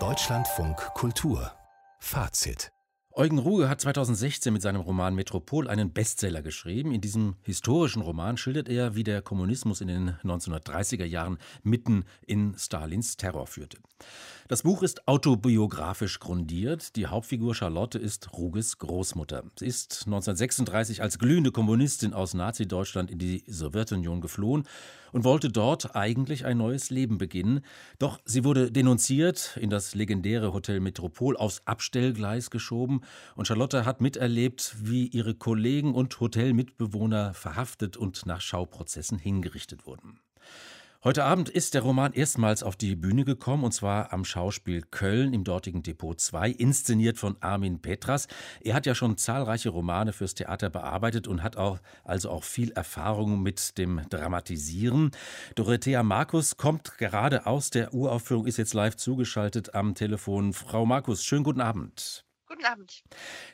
Deutschlandfunk Kultur Fazit Eugen Ruge hat 2016 mit seinem Roman Metropol einen Bestseller geschrieben. In diesem historischen Roman schildert er, wie der Kommunismus in den 1930er Jahren mitten in Stalins Terror führte. Das Buch ist autobiografisch grundiert. Die Hauptfigur Charlotte ist Ruges Großmutter. Sie ist 1936 als glühende Kommunistin aus Nazi-Deutschland in die Sowjetunion geflohen und wollte dort eigentlich ein neues Leben beginnen. Doch sie wurde denunziert, in das legendäre Hotel Metropol aufs Abstellgleis geschoben und Charlotte hat miterlebt, wie ihre Kollegen und Hotelmitbewohner verhaftet und nach Schauprozessen hingerichtet wurden. Heute Abend ist der Roman erstmals auf die Bühne gekommen, und zwar am Schauspiel Köln im dortigen Depot 2, inszeniert von Armin Petras. Er hat ja schon zahlreiche Romane fürs Theater bearbeitet und hat auch, also auch viel Erfahrung mit dem Dramatisieren. Dorothea Markus kommt gerade aus der Uraufführung, ist jetzt live zugeschaltet am Telefon. Frau Markus, schönen guten Abend. Guten Abend.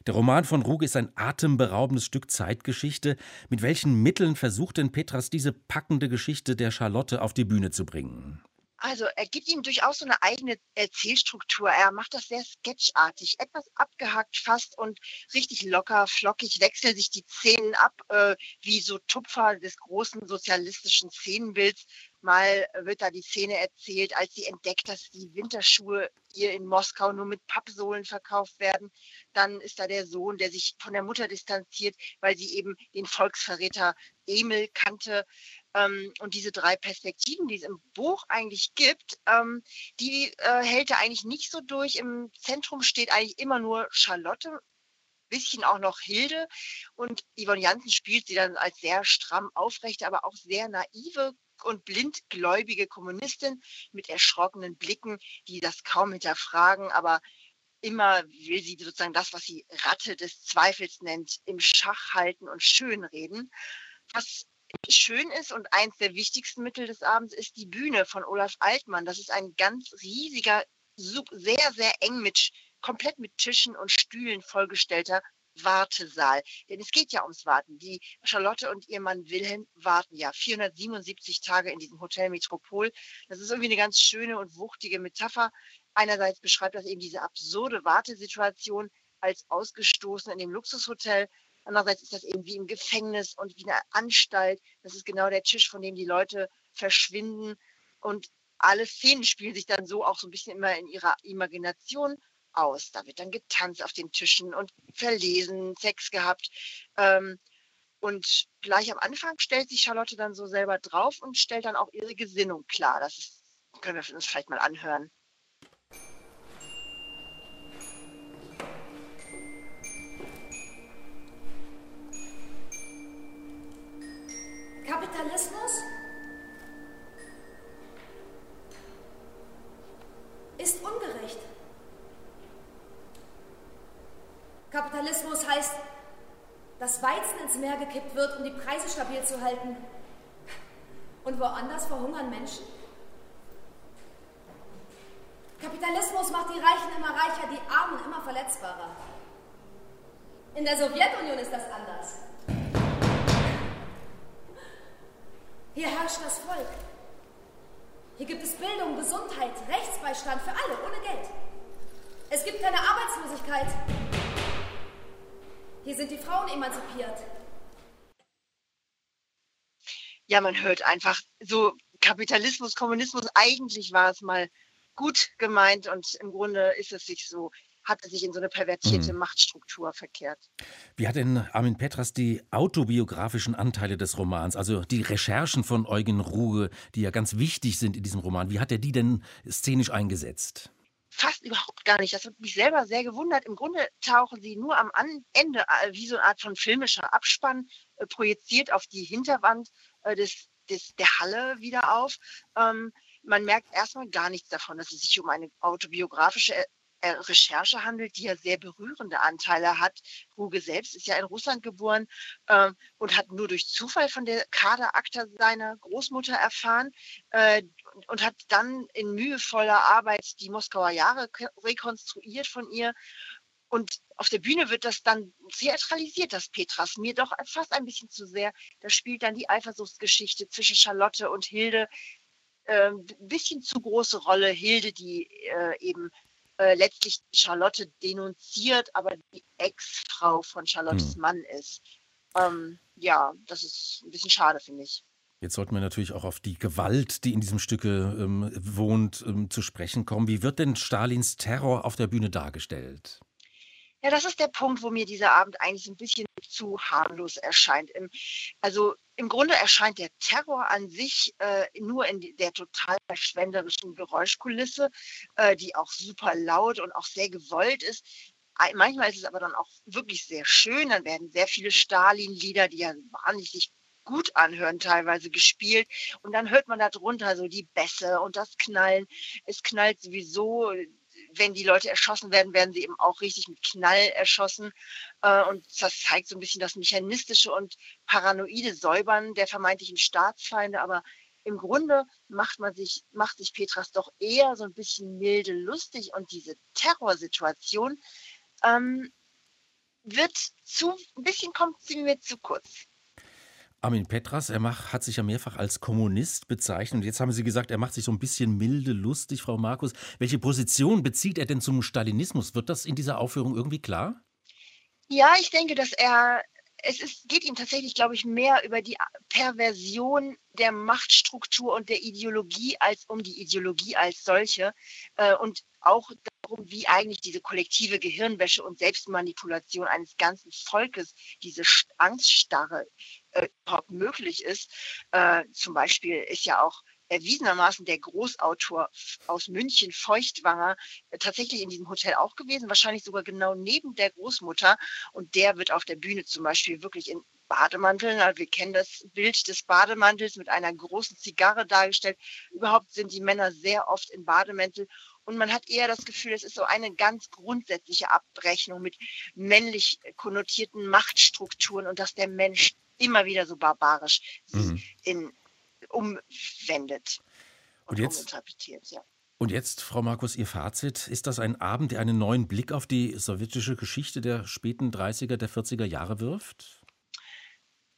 Der Roman von Rug ist ein atemberaubendes Stück Zeitgeschichte. Mit welchen Mitteln versucht denn Petras diese packende Geschichte der Charlotte auf die Bühne zu bringen? Also er gibt ihm durchaus so eine eigene Erzählstruktur. Er macht das sehr sketchartig, etwas abgehackt fast und richtig locker, flockig wechseln sich die Szenen ab, äh, wie so Tupfer des großen sozialistischen Szenenbilds. Mal wird da die Szene erzählt, als sie entdeckt, dass die Winterschuhe ihr in Moskau nur mit Pappsohlen verkauft werden. Dann ist da der Sohn, der sich von der Mutter distanziert, weil sie eben den Volksverräter Emil kannte. Ähm, und diese drei Perspektiven, die es im Buch eigentlich gibt, ähm, die äh, hält er eigentlich nicht so durch. Im Zentrum steht eigentlich immer nur Charlotte, bisschen auch noch Hilde. Und Yvonne Janssen spielt sie dann als sehr stramm aufrechte, aber auch sehr naive und blindgläubige Kommunistin mit erschrockenen Blicken, die das kaum hinterfragen, aber immer will sie sozusagen das, was sie Ratte des Zweifels nennt, im Schach halten und schönreden. Was schön ist und eins der wichtigsten Mittel des Abends ist die Bühne von Olaf Altmann. Das ist ein ganz riesiger, sehr, sehr eng mit, komplett mit Tischen und Stühlen vollgestellter Wartesaal. Denn es geht ja ums Warten. Die Charlotte und ihr Mann Wilhelm warten ja 477 Tage in diesem Hotel Metropol. Das ist irgendwie eine ganz schöne und wuchtige Metapher. Einerseits beschreibt das eben diese absurde Wartesituation als ausgestoßen in dem Luxushotel. Andererseits ist das eben wie im Gefängnis und wie eine Anstalt. Das ist genau der Tisch, von dem die Leute verschwinden. Und alle Szenen spielen sich dann so auch so ein bisschen immer in ihrer Imagination aus. Da wird dann getanzt auf den Tischen und verlesen, Sex gehabt. Ähm, und gleich am Anfang stellt sich Charlotte dann so selber drauf und stellt dann auch ihre Gesinnung klar. Das ist, können wir uns vielleicht mal anhören. Kapitalismus Kapitalismus heißt, dass Weizen ins Meer gekippt wird, um die Preise stabil zu halten. Und woanders verhungern Menschen? Kapitalismus macht die Reichen immer reicher, die Armen immer verletzbarer. In der Sowjetunion ist das anders. Hier herrscht das Volk. Hier gibt es Bildung, Gesundheit, Rechtsbeistand für alle, ohne Geld. Es gibt keine Arbeitslosigkeit. Hier sind die Frauen emanzipiert. Ja, man hört einfach so Kapitalismus, Kommunismus, eigentlich war es mal gut gemeint und im Grunde ist es sich so hat er sich in so eine pervertierte mhm. Machtstruktur verkehrt. Wie hat denn Armin Petras die autobiografischen Anteile des Romans, also die Recherchen von Eugen Ruge, die ja ganz wichtig sind in diesem Roman, wie hat er die denn szenisch eingesetzt? Fast überhaupt gar nicht. Das hat mich selber sehr gewundert. Im Grunde tauchen sie nur am Ende äh, wie so eine Art von filmischer Abspann äh, projiziert auf die Hinterwand äh, des, des, der Halle wieder auf. Ähm, man merkt erstmal gar nichts davon, dass es sich um eine autobiografische äh, Recherche handelt, die ja sehr berührende Anteile hat. Ruge selbst ist ja in Russland geboren äh, und hat nur durch Zufall von der Kaderakte seiner Großmutter erfahren äh, und hat dann in mühevoller Arbeit die Moskauer Jahre rekonstruiert von ihr. Und auf der Bühne wird das dann theatralisiert, das Petras, mir doch fast ein bisschen zu sehr. Da spielt dann die Eifersuchtsgeschichte zwischen Charlotte und Hilde äh, bisschen zu große Rolle. Hilde, die äh, eben äh, letztlich Charlotte denunziert, aber die Ex-Frau von Charlottes hm. Mann ist. Ähm, ja, das ist ein bisschen schade, finde ich. Jetzt sollten wir natürlich auch auf die Gewalt, die in diesem Stücke ähm, wohnt, ähm, zu sprechen kommen. Wie wird denn Stalins Terror auf der Bühne dargestellt? Ja, das ist der Punkt, wo mir dieser Abend eigentlich ein bisschen zu harmlos erscheint. also im Grunde erscheint der Terror an sich äh, nur in der total verschwenderischen Geräuschkulisse, äh, die auch super laut und auch sehr gewollt ist. Manchmal ist es aber dann auch wirklich sehr schön. Dann werden sehr viele Stalin-Lieder, die ja wahnsinnig gut anhören, teilweise gespielt. Und dann hört man darunter so die Bässe und das Knallen. Es knallt sowieso wenn die Leute erschossen werden, werden sie eben auch richtig mit Knall erschossen. Äh, und das zeigt so ein bisschen das mechanistische und paranoide Säubern der vermeintlichen Staatsfeinde. Aber im Grunde macht man sich, macht sich Petras doch eher so ein bisschen milde lustig und diese Terrorsituation ähm, wird zu, ein bisschen kommt sie mir zu kurz. Armin Petras, er macht, hat sich ja mehrfach als Kommunist bezeichnet. Und jetzt haben Sie gesagt, er macht sich so ein bisschen milde lustig, Frau Markus. Welche Position bezieht er denn zum Stalinismus? Wird das in dieser Aufführung irgendwie klar? Ja, ich denke, dass er, es ist, geht ihm tatsächlich, glaube ich, mehr über die Perversion der Machtstruktur und der Ideologie als um die Ideologie als solche. Äh, und auch darum, wie eigentlich diese kollektive Gehirnwäsche und Selbstmanipulation eines ganzen Volkes, diese Angststarre äh, überhaupt möglich ist. Äh, zum Beispiel ist ja auch erwiesenermaßen der Großautor aus München, Feuchtwanger, äh, tatsächlich in diesem Hotel auch gewesen, wahrscheinlich sogar genau neben der Großmutter. Und der wird auf der Bühne zum Beispiel wirklich in Bademanteln, also wir kennen das Bild des Bademantels mit einer großen Zigarre dargestellt. Überhaupt sind die Männer sehr oft in Bademäntel und man hat eher das Gefühl, es ist so eine ganz grundsätzliche Abrechnung mit männlich konnotierten Machtstrukturen und dass der Mensch immer wieder so barbarisch mhm. in, umwendet und, und jetzt. Ja. Und jetzt, Frau Markus, Ihr Fazit. Ist das ein Abend, der einen neuen Blick auf die sowjetische Geschichte der späten 30er, der 40er Jahre wirft?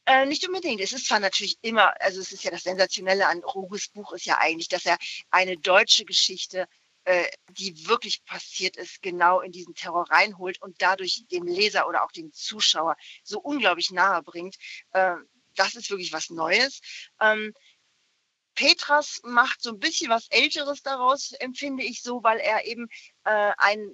Äh, nicht unbedingt. Es ist zwar natürlich immer, also es ist ja das Sensationelle an Ruges Buch ist ja eigentlich, dass er eine deutsche Geschichte äh, die wirklich passiert ist, genau in diesen Terror reinholt und dadurch dem Leser oder auch dem Zuschauer so unglaublich nahe bringt. Äh, das ist wirklich was Neues. Ähm, Petras macht so ein bisschen was Älteres daraus, empfinde ich so, weil er eben äh, ein,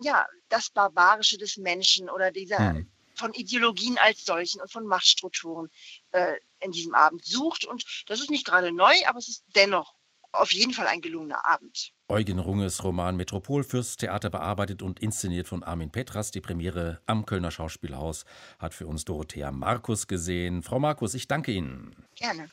ja, das Barbarische des Menschen oder dieser hm. von Ideologien als solchen und von Machtstrukturen äh, in diesem Abend sucht. Und das ist nicht gerade neu, aber es ist dennoch auf jeden Fall ein gelungener Abend. Eugen Runges Roman Metropol fürs Theater bearbeitet und inszeniert von Armin Petras. Die Premiere am Kölner Schauspielhaus hat für uns Dorothea Markus gesehen. Frau Markus, ich danke Ihnen. Gerne.